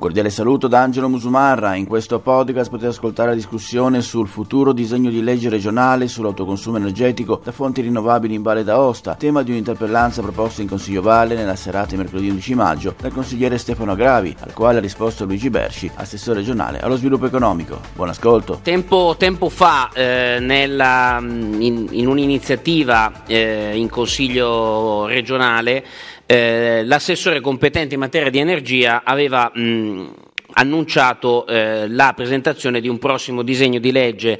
Cordiale saluto da Angelo Musumarra. In questo podcast potete ascoltare la discussione sul futuro disegno di legge regionale sull'autoconsumo energetico da fonti rinnovabili in Valle d'Aosta, tema di un'interpellanza proposta in Consiglio Valle nella serata di mercoledì 11 maggio dal consigliere Stefano Agravi, al quale ha risposto Luigi Bersci, assessore regionale allo sviluppo economico. Buon ascolto. Tempo, tempo fa, eh, nella, in, in, un'iniziativa eh, in Consiglio regionale, eh, l'assessore competente in materia di energia aveva mh, annunciato eh, la presentazione di un prossimo disegno di legge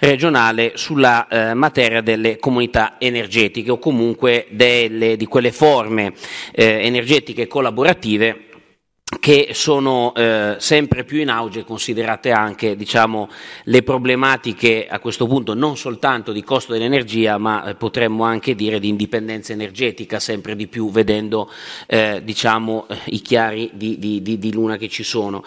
regionale sulla eh, materia delle comunità energetiche o comunque delle, di quelle forme eh, energetiche collaborative che sono eh, sempre più in auge, considerate anche diciamo, le problematiche a questo punto non soltanto di costo dell'energia, ma eh, potremmo anche dire di indipendenza energetica, sempre di più vedendo eh, diciamo, i chiari di, di, di, di, luna che ci sono.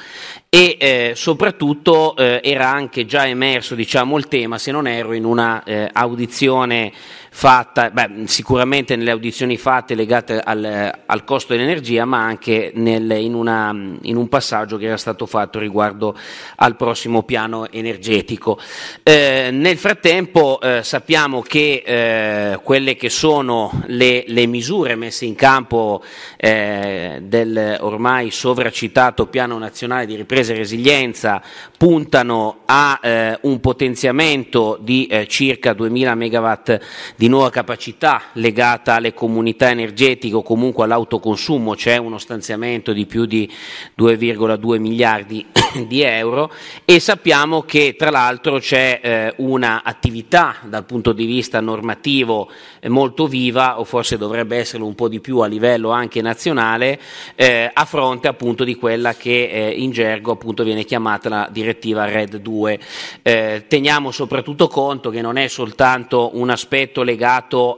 E eh, soprattutto eh, era anche già emerso diciamo, il tema, se non ero, in una eh, audizione fatta, beh, sicuramente nelle audizioni fatte legate al, al costo dell'energia, ma anche nel, in, una, in, un passaggio che era stato fatto riguardo al prossimo piano energetico. Eh, nel frattempo eh, sappiamo che eh, quelle che sono le, le, misure messe in campo eh, del ormai sovracitato piano nazionale di ripresa e resilienza puntano a eh, un potenziamento di eh, circa 2000 megawatt di nuova capacità legata alle comunità energetiche o comunque all'autoconsumo, c'è uno stanziamento di più di 2,2 miliardi di euro e sappiamo che tra l'altro c'è eh, un'attività dal punto di vista normativo eh, molto viva o forse dovrebbe esserlo un po' di più a livello anche nazionale eh, a fronte appunto di quella che eh, in gergo appunto viene chiamata la direttiva RED 2. Eh, teniamo soprattutto conto che non è soltanto un aspetto legato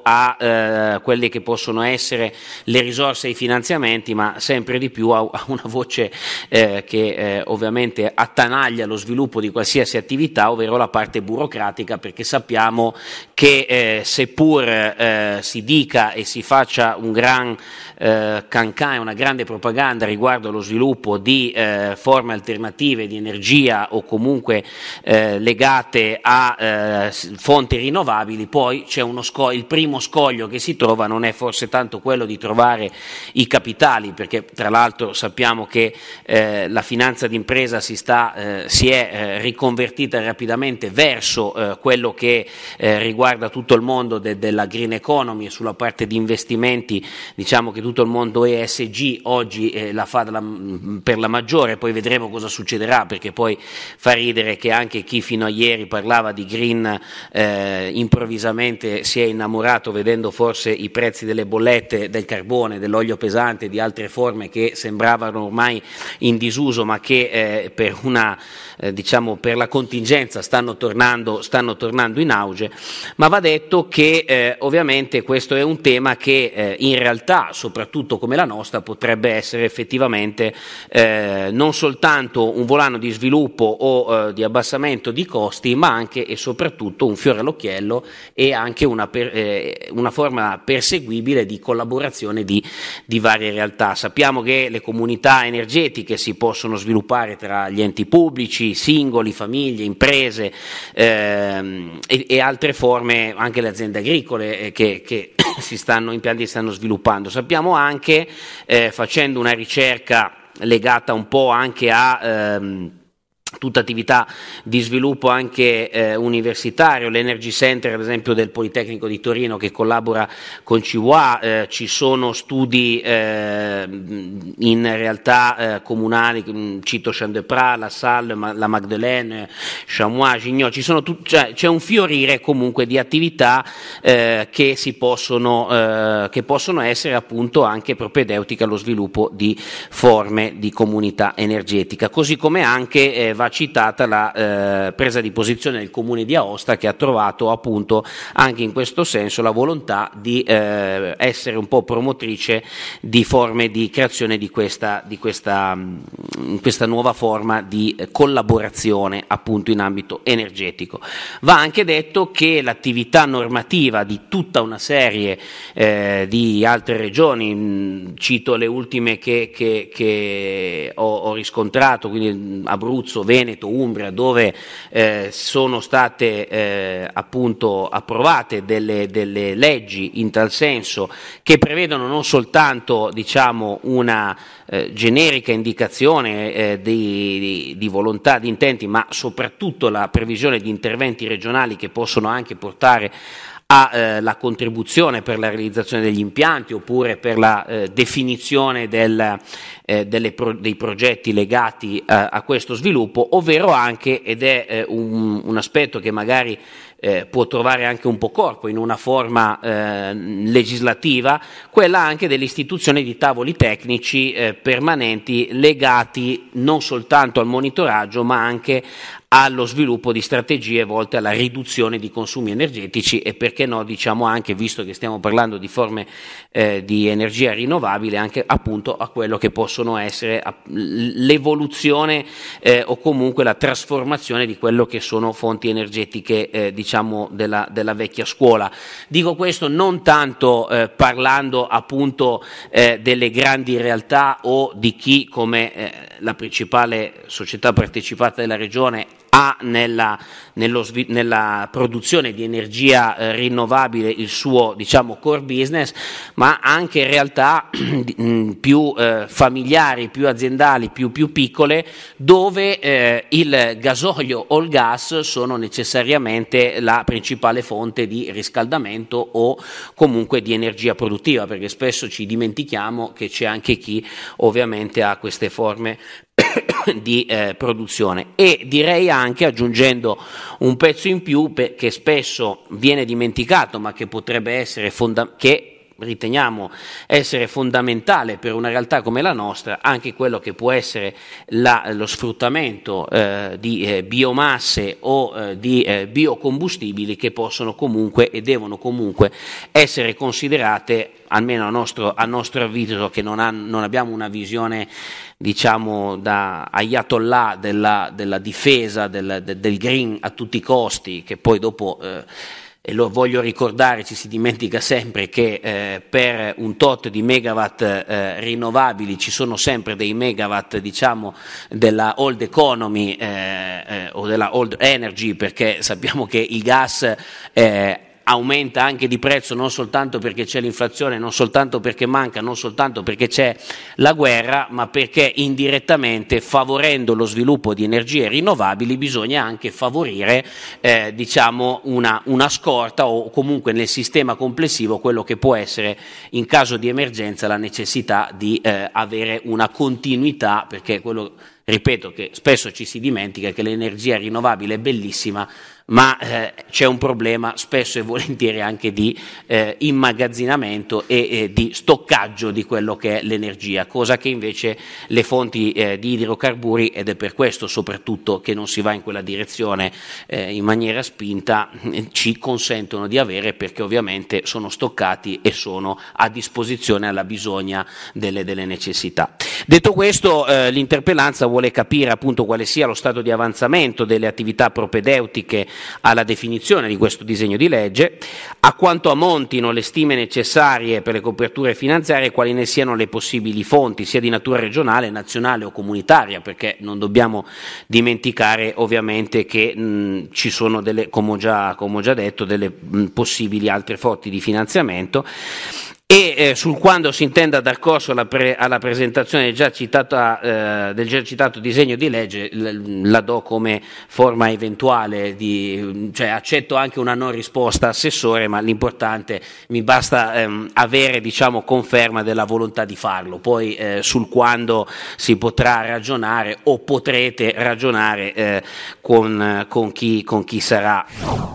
a eh, quelle che possono essere le risorse e i finanziamenti ma sempre di più a, a una voce che ovviamente ovviamente attanaglia lo sviluppo di qualsiasi attività, ovvero la parte burocratica, perché sappiamo che eh, seppur eh, si dica e si faccia un gran eh, cancà e una grande propaganda riguardo allo sviluppo di eh, forme alternative di energia o comunque eh, legate a eh, fonti rinnovabili, poi c'è uno sco- il primo scoglio che si trova non è forse tanto quello di trovare i capitali, perché tra l'altro sappiamo che eh, la finanza d'impresa si, sta, eh, si è riconvertita rapidamente verso quello che riguarda tutto il mondo de- della green economy e sulla parte di investimenti, diciamo che tutto il mondo ESG oggi eh, la fa la, mm, per la maggiore, poi vedremo cosa succederà perché poi fa ridere che anche chi fino a ieri parlava di green eh, improvvisamente si è innamorato vedendo forse i prezzi delle bollette del carbone, dell'olio pesante, di altre forme che sembravano ormai in disuso ma che eh, per, una, eh, diciamo, per la contingenza stanno tornando, stanno tornando, in auge, ma va detto che eh, ovviamente questo è un tema che eh, in realtà, soprattutto come la nostra, potrebbe essere effettivamente eh, non soltanto un volano di sviluppo o eh, di abbassamento di costi, ma anche e soprattutto un fiore all'occhiello e anche una, per, eh, una forma perseguibile di collaborazione di, di varie realtà. Sappiamo che le comunità energetiche si possono sviluppare tra gli enti pubblici, singoli, famiglie, imprese ehm, e, e, altre forme, anche le aziende agricole eh, che, che si stanno, impianti stanno sviluppando. Sappiamo anche, eh, facendo una ricerca legata un po' anche a... Ehm, tutta attività di sviluppo anche eh, universitario, l'Energy Center ad esempio del Politecnico di Torino che collabora con CIWA, eh, ci sono studi eh, in realtà eh, comunali, mm, cito Chandepras, La Salle, la Magdeleine, Chamois, Gignot, tut- cioè, c'è un fiorire comunque di attività eh, che, possono, eh, che possono essere appunto anche propedeutiche allo sviluppo di forme di comunità energetica, così come anche va va citata la eh, presa di posizione del comune di Aosta che ha trovato appunto anche in questo senso la volontà di eh, essere un po' promotrice di forme di creazione di questa, di questa, mm, questa nuova forma di collaborazione appunto in ambito energetico. Va anche detto che l'attività normativa di tutta una serie eh, di altre regioni, mh, mm, cito le ultime che, che, che ho, ho, riscontrato, quindi Abruzzo, Veneto, Umbria, dove eh, sono state eh, appunto approvate delle, delle, leggi in tal senso che prevedono non soltanto diciamo, una eh, generica indicazione eh, di, di, di, volontà, di intenti, ma soprattutto la previsione di interventi regionali che possono anche portare alla eh, contribuzione per la realizzazione degli impianti oppure per la eh, definizione del, eh, pro, dei progetti legati eh, a questo sviluppo, ovvero anche, ed è eh, un, un aspetto che magari eh, può trovare anche un po' corpo in una forma legislativa, quella anche dell'istituzione di tavoli tecnici permanenti legati non soltanto al monitoraggio ma anche allo sviluppo di strategie volte alla riduzione di consumi energetici e perché no, diciamo anche, visto che stiamo parlando di forme eh, di energia rinnovabile, anche appunto a quello che possono essere l'evoluzione eh, o comunque la trasformazione di quello che sono fonti energetiche eh, diciamo della, della, vecchia scuola. Dico questo non tanto eh, parlando appunto eh, delle grandi realtà o di chi come eh, la principale società partecipata della regione ha nella, nello, nella produzione di energia eh, rinnovabile il suo diciamo, core business, ma anche realtà mm, più eh, familiari, più aziendali, più, più piccole, dove eh, il gasolio o il gas sono necessariamente la principale fonte di riscaldamento o comunque di energia produttiva, perché spesso ci dimentichiamo che c'è anche chi ovviamente ha queste forme di eh, produzione. E direi anche aggiungendo un pezzo in più che spesso viene dimenticato ma che potrebbe essere fondamentale riteniamo essere fondamentale per una realtà come la nostra anche quello che può essere la, lo sfruttamento eh, di eh, biomasse o eh, di eh, biocombustibili che possono comunque e devono comunque essere considerate almeno a nostro, a nostro avviso che non, ha, non abbiamo una visione diciamo da ayatollah della, della difesa del, del, green a tutti i costi che poi dopo eh, e lo voglio ricordare, ci si dimentica sempre che eh, per un tot di megawatt eh, rinnovabili ci sono sempre dei megawatt diciamo della old economy eh, eh o della old energy perché sappiamo che il gas eh, aumenta anche di prezzo non soltanto perché c'è l'inflazione, non soltanto perché manca, non soltanto perché c'è la guerra, ma perché indirettamente favorendo lo sviluppo di energie rinnovabili bisogna anche favorire eh, diciamo una, una, scorta o comunque nel sistema complessivo quello che può essere in caso di emergenza la necessità di eh, avere una continuità perché quello ripeto che spesso ci si dimentica che l'energia rinnovabile è bellissima ma eh, c'è un problema spesso e volentieri anche di eh, immagazzinamento e eh, di stoccaggio di quello che è l'energia, cosa che invece le fonti eh, di idrocarburi, ed è per questo soprattutto che non si va in quella direzione eh, in maniera spinta, ci consentono di avere perché ovviamente sono stoccati e sono a disposizione alla bisogna delle, delle necessità. Detto questo, eh, l'interpellanza vuole capire appunto quale sia lo stato di avanzamento delle attività propedeutiche alla definizione di questo disegno di legge, a quanto ammontino le stime necessarie per le coperture finanziarie e quali ne siano le possibili fonti, sia di natura regionale, nazionale o comunitaria, perché non dobbiamo dimenticare ovviamente che mh, ci sono delle, come ho già, come ho già detto, delle mh, possibili altre fonti di finanziamento e eh, sul quando si intenda dar corso alla, pre, alla presentazione del già, citata, eh, del già, citato disegno di legge la do come forma eventuale di, cioè accetto anche una non risposta assessore ma l'importante mi basta ehm, avere diciamo conferma della volontà di farlo. Poi eh, sul quando si potrà ragionare o potrete ragionare eh, con, con, chi, con chi sarà.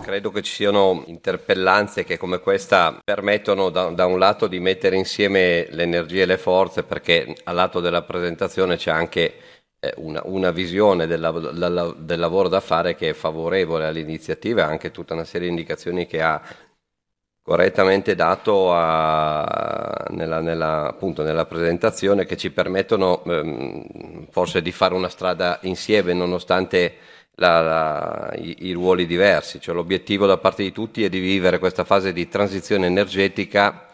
Credo che ci siano interpellanze che come questa permettono da, da un lato di mettere insieme le energie e le forze perché al lato della presentazione c'è anche una, una, visione del, del, del, lavoro da fare che è favorevole all'iniziativa e anche tutta una serie di indicazioni che ha correttamente dato a, nella, nella, appunto, nella, presentazione che ci permettono ehm, forse di fare una strada insieme nonostante la, la, i, i, ruoli diversi. Cioè, l'obiettivo da parte di tutti è di vivere questa fase di transizione energetica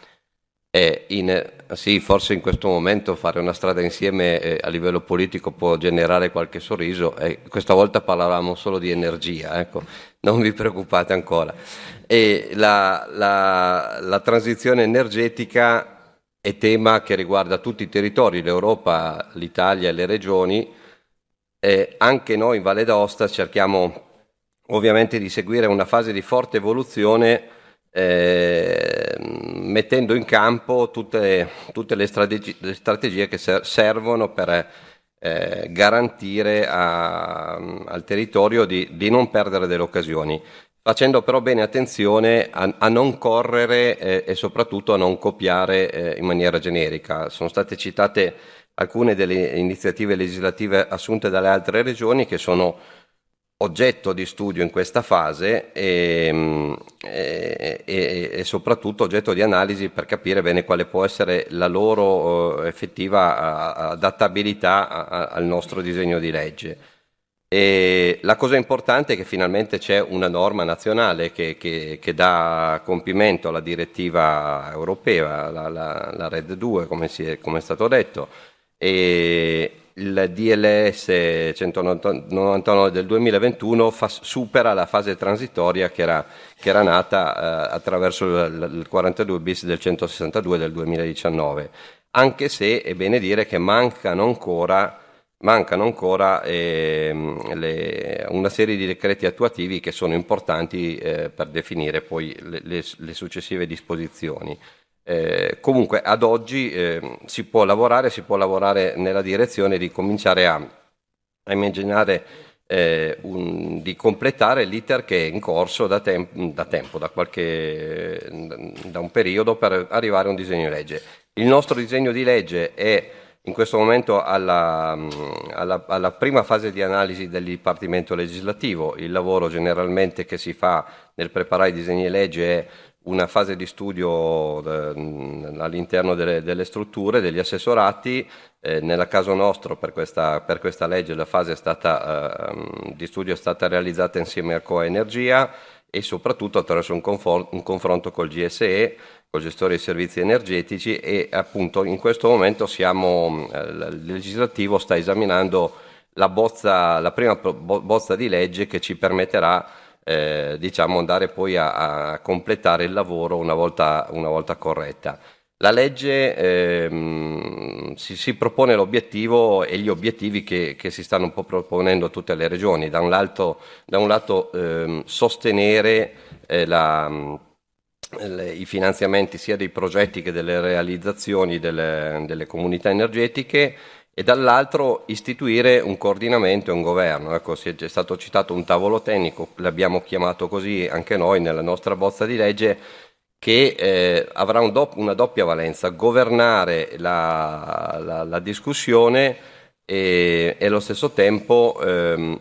e in, sì, forse in questo momento fare una strada insieme eh, a livello politico può generare qualche sorriso e questa volta parlavamo solo di energia, ecco, non vi preoccupate ancora. La, la, la transizione energetica è tema che riguarda tutti i territori, l'Europa, l'Italia e le regioni. E anche noi in Valle d'Aosta cerchiamo ovviamente di seguire una fase di forte evoluzione eh, mettendo in campo tutte, tutte le, strategie, le, strategie, che servono per eh, garantire a, al territorio di, di, non perdere delle occasioni, facendo però bene attenzione a, a non correre eh, e soprattutto a non copiare eh, in maniera generica. Sono state citate alcune delle iniziative legislative assunte dalle altre regioni che sono oggetto di studio in questa fase e, e, e, soprattutto oggetto di analisi per capire bene quale può essere la loro uh, effettiva uh, adattabilità al nostro disegno di legge. E la cosa importante è che finalmente c'è una norma nazionale che, che, che dà compimento alla direttiva europea, la, la, la RED 2, come, è, come è stato detto, e, il DLS 199 del 2021 fa, supera la fase transitoria che era, che era nata eh, attraverso il, il 42 bis del 162 del 2019, anche se è bene dire che mancano ancora mancano ancora eh, le, una serie di decreti attuativi che sono importanti eh, per definire poi le, le, le successive disposizioni. Eh, comunque ad oggi eh, si può lavorare, si può lavorare nella direzione di cominciare a, a immaginare eh, un, di completare l'iter che è in corso da, tem- da tempo, da, qualche, da un periodo per arrivare a un disegno di legge. Il nostro disegno di legge è in questo momento alla, alla, alla, prima fase di analisi del Dipartimento legislativo. Il lavoro generalmente che si fa nel preparare i disegni di legge è una fase di studio eh, all'interno delle, delle, strutture, degli assessorati. Eh, nel caso nostro, per questa, per questa, legge, la fase stata, eh, di studio è stata realizzata insieme a Coa Energia e soprattutto attraverso un, confor- un confronto col GSE, col gestore dei servizi energetici e appunto in questo momento siamo, eh, il legislativo sta esaminando la, bozza, la prima bozza di legge che ci permetterà eh, diciamo andare poi a, a, completare il lavoro una volta, una volta corretta. La legge ehm, si, si, propone l'obiettivo e gli obiettivi che, che, si stanno un po' proponendo tutte le regioni, da un lato, da un lato ehm, sostenere eh, la, le, i finanziamenti sia dei progetti che delle realizzazioni delle, delle comunità energetiche e dall'altro istituire un coordinamento e un governo. Ecco, è stato citato un tavolo tecnico, l'abbiamo chiamato così anche noi nella nostra bozza di legge, che eh, avrà un do- una doppia valenza, governare la, la, la discussione e, e, allo stesso tempo ehm,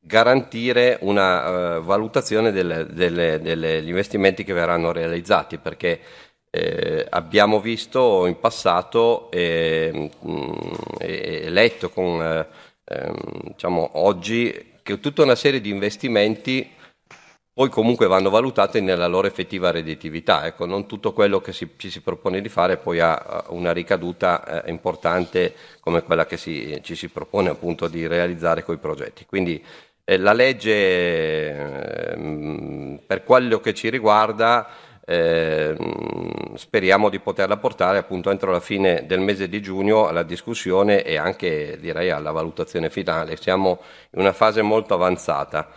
garantire una uh, valutazione delle, delle, degli investimenti che verranno realizzati, perché eh, abbiamo visto in passato e eh, letto con, eh, ehm, diciamo, oggi che tutta una serie di investimenti poi comunque vanno valutati nella loro effettiva redditività. Ecco, non tutto quello che si, ci si propone di fare poi ha una ricaduta eh, importante come quella che si, ci si propone appunto di realizzare con i progetti. Quindi eh, la legge, eh, per quello che ci riguarda, eh, speriamo di poterla portare appunto entro la fine del mese di giugno alla discussione e anche direi alla valutazione finale. Siamo in una fase molto avanzata.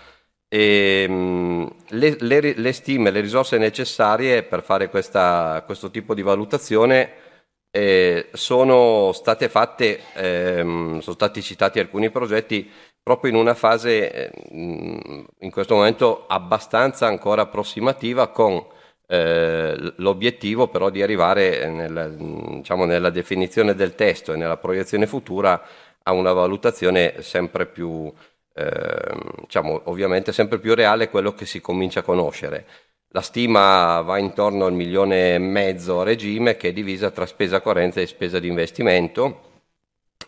E, ehm, le, le, le, stime, le risorse necessarie per fare questa, questo tipo di valutazione eh, sono state fatte, ehm, sono stati citati alcuni progetti proprio in una fase eh, in questo momento abbastanza ancora approssimativa con eh, l'obiettivo però di arrivare nel, diciamo, nella definizione del testo e nella proiezione futura a una valutazione sempre più, eh, diciamo, ovviamente sempre più reale quello che si comincia a conoscere. La stima va intorno al milione e mezzo regime che è divisa tra spesa corrente e spesa di investimento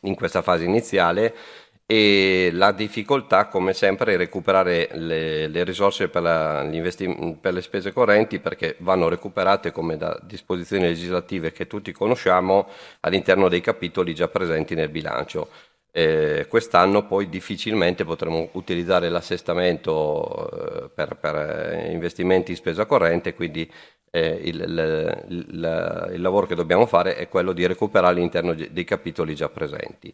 in questa fase iniziale e la difficoltà come sempre è recuperare le, le risorse per, la, per, le spese correnti perché vanno recuperate come da disposizioni legislative che tutti conosciamo all'interno dei capitoli già presenti nel bilancio. Eh, quest'anno poi difficilmente potremo utilizzare l'assestamento eh, per, per, eh, investimenti in spesa corrente, quindi eh, il, il, il, il lavoro che dobbiamo fare è quello di recuperare all'interno dei capitoli già presenti.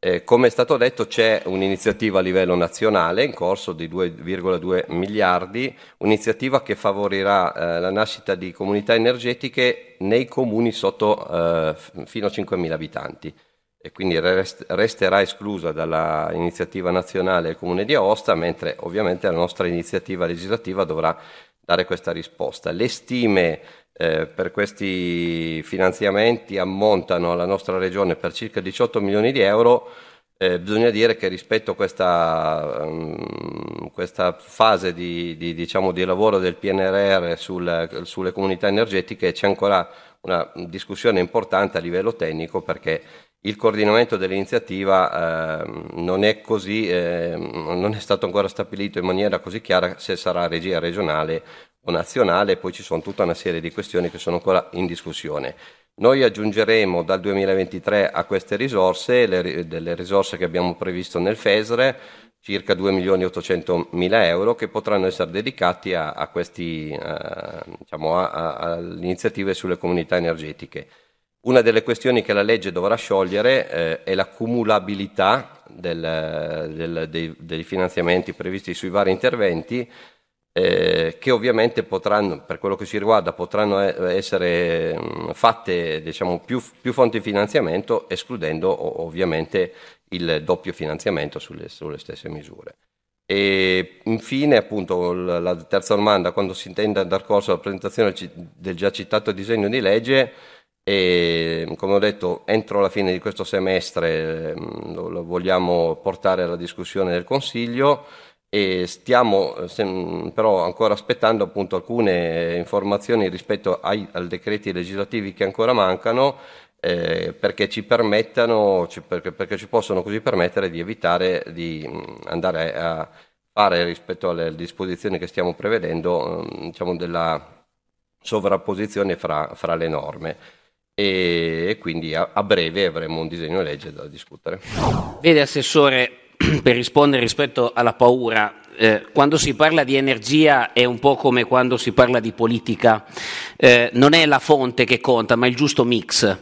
Eh, come è stato detto c'è un'iniziativa a livello nazionale in corso di 2,2 miliardi, un'iniziativa che favorirà eh, la nascita di comunità energetiche nei comuni sotto eh, fino a 5.000 abitanti e quindi rest- resterà esclusa dall'iniziativa nazionale il comune di Aosta, mentre ovviamente la nostra iniziativa legislativa dovrà dare questa risposta. Le stime eh, per questi finanziamenti ammontano alla nostra regione per circa 18 milioni di euro. Eh, bisogna dire che rispetto a questa, um, questa fase di, di, diciamo, di, lavoro del PNRR sul, sulle comunità energetiche c'è ancora una discussione importante a livello tecnico perché il coordinamento dell'iniziativa eh, non, è così, eh, non è stato ancora stabilito in maniera così chiara se sarà regia regionale nazionale poi ci sono tutta una serie di questioni che sono ancora in discussione. Noi aggiungeremo dal 2023 a queste risorse le, delle risorse che abbiamo previsto nel FESRE, circa 2 milioni e 800 mila euro che potranno essere dedicati a, a questi, diciamo, iniziative sulle comunità energetiche. Una delle questioni che la legge dovrà sciogliere eh, è l'accumulabilità del, del, dei, dei finanziamenti previsti sui vari interventi eh, che ovviamente potranno, per quello che ci riguarda, potranno essere mh, fatte diciamo, più, più, fonti di finanziamento, escludendo ovviamente il doppio finanziamento sulle, sulle stesse misure. E infine, appunto, la terza domanda, quando si intende dar corso alla presentazione del già citato disegno di legge, e come ho detto, entro la fine di questo semestre lo, lo vogliamo portare alla discussione del Consiglio e stiamo eh, però ancora aspettando appunto alcune informazioni rispetto ai, decreti legislativi che ancora mancano eh, perché ci permettano, ci, perché, perché, ci possono così permettere di evitare di andare a fare rispetto alle disposizioni che stiamo prevedendo diciamo della sovrapposizione fra, fra le norme e, quindi a, a breve avremo un disegno di legge da discutere. Vede Assessore, per rispondere rispetto alla paura, eh, quando si parla di energia è un po' come quando si parla di politica, eh, non è la fonte che conta, ma il giusto mix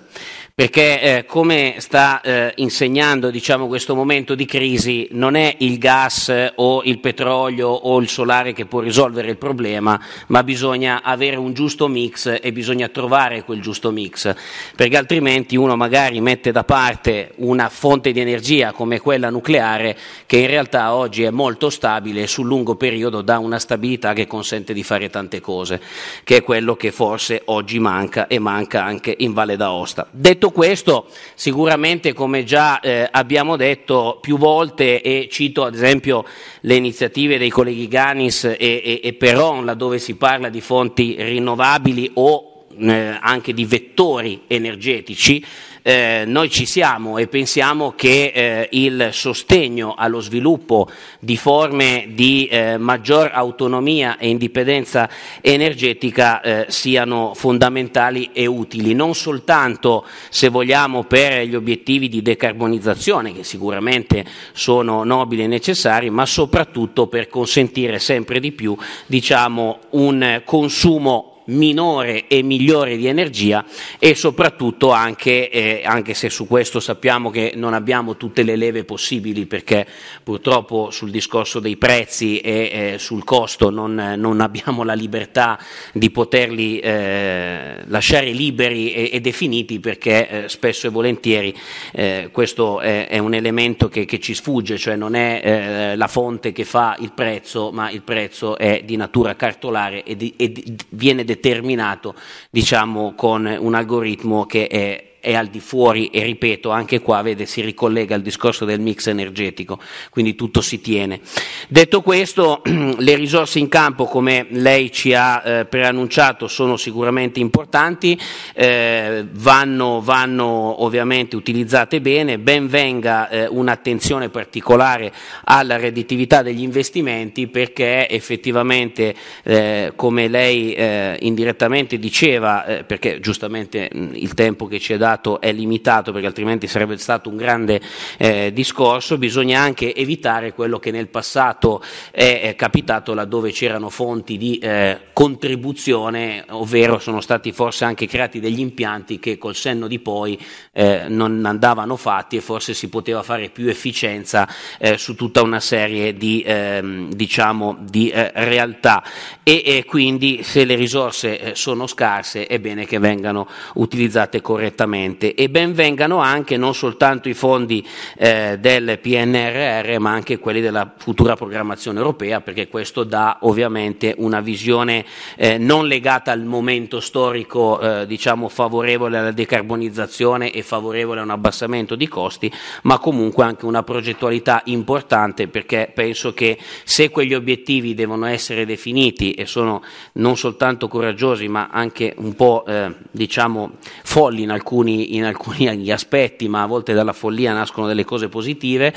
perché eh, come sta eh, insegnando diciamo, questo momento di crisi non è il gas eh, o il petrolio o il solare che può risolvere il problema, ma bisogna avere un giusto mix e bisogna trovare quel giusto mix, perché altrimenti uno magari mette da parte una fonte di energia come quella nucleare che in realtà oggi è molto stabile e sul lungo periodo dà una stabilità che consente di fare tante cose, che è quello che forse oggi manca e manca anche in Valle d'Aosta. Detto Detto questo, sicuramente come già eh, abbiamo detto più volte e cito ad esempio le iniziative dei colleghi Ganis e, e, e Peron laddove si parla di fonti rinnovabili o eh, anche di vettori energetici, eh, noi ci siamo e pensiamo che eh, il sostegno allo sviluppo di forme di eh, maggior autonomia e indipendenza energetica eh, siano fondamentali e utili, non soltanto se vogliamo per gli obiettivi di decarbonizzazione, che sicuramente sono nobili e necessari, ma soprattutto per consentire sempre di più diciamo, un consumo minore e migliore di energia e soprattutto anche, eh, anche se su questo sappiamo che non abbiamo tutte le leve possibili perché purtroppo sul discorso dei prezzi e eh, sul costo non, non, abbiamo la libertà di poterli eh, lasciare liberi e, e definiti perché eh, spesso e volentieri eh, questo è, è, un elemento che, che, ci sfugge, cioè non è eh, la fonte che fa il prezzo ma il prezzo è di natura cartolare e, di, e di, viene determinato determinato diciamo, con un algoritmo che è è al di fuori e ripeto anche qua vede si ricollega al discorso del mix energetico, quindi tutto si tiene. Detto questo, le risorse in campo come lei ci ha eh, preannunciato sono sicuramente importanti, eh, vanno, vanno, ovviamente utilizzate bene, ben venga eh, un'attenzione particolare alla redditività degli investimenti perché effettivamente eh, come lei eh, indirettamente diceva, eh, perché giustamente mh, il tempo che ci è dato è limitato perché altrimenti sarebbe stato un grande eh, discorso, bisogna anche evitare quello che nel passato è, è capitato laddove c'erano fonti di eh, contribuzione, ovvero sono stati forse anche creati degli impianti che col senno di poi eh, non andavano fatti e forse si poteva fare più efficienza eh, su tutta una serie di, ehm, diciamo, di eh, realtà. E, e, quindi se le risorse eh, sono scarse è bene che vengano utilizzate correttamente e ben vengano anche non soltanto i fondi eh, del PNRR ma anche quelli della futura programmazione europea perché questo dà ovviamente una visione eh, non legata al momento storico eh, diciamo favorevole alla decarbonizzazione e favorevole a un abbassamento di costi ma comunque anche una progettualità importante perché penso che se quegli obiettivi devono essere definiti e sono non soltanto coraggiosi ma anche un po' eh, diciamo folli in alcuni, in alcuni, aspetti ma a volte dalla follia nascono delle cose positive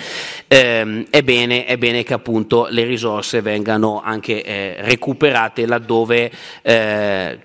ehm, è, bene, è, bene, che appunto le risorse vengano anche eh, recuperate laddove eh,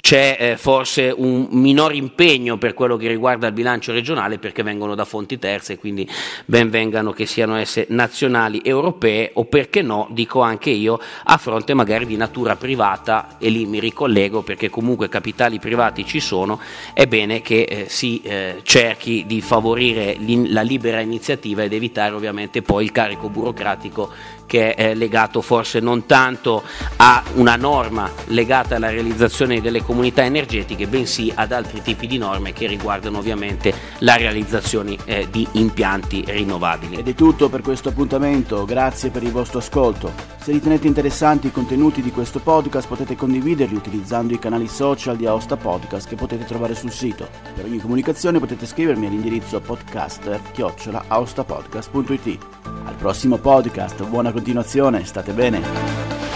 c'è eh, forse un minor impegno per quello che riguarda il bilancio regionale perché vengono da fonti terze, quindi ben vengano che siano esse nazionali, europee o perché no, dico anche io, a fronte magari di natura privata e lì mi ricollego perché comunque capitali privati ci sono, è bene che eh, si eh, cerchi di favorire la libera iniziativa ed evitare ovviamente poi il carico burocratico che è legato forse non tanto a una norma legata alla realizzazione delle comunità energetiche, bensì ad altri tipi di norme che riguardano ovviamente la realizzazione eh, di impianti rinnovabili. Ed è tutto per questo appuntamento, grazie per il vostro ascolto. Se ritenete interessanti i contenuti di questo podcast potete condividerli utilizzando i canali social di Aosta Podcast che potete trovare sul sito. Per ogni comunicazione potete scrivermi all'indirizzo podcaster-aostapodcast.it. Al prossimo podcast, buona continuazione, state bene.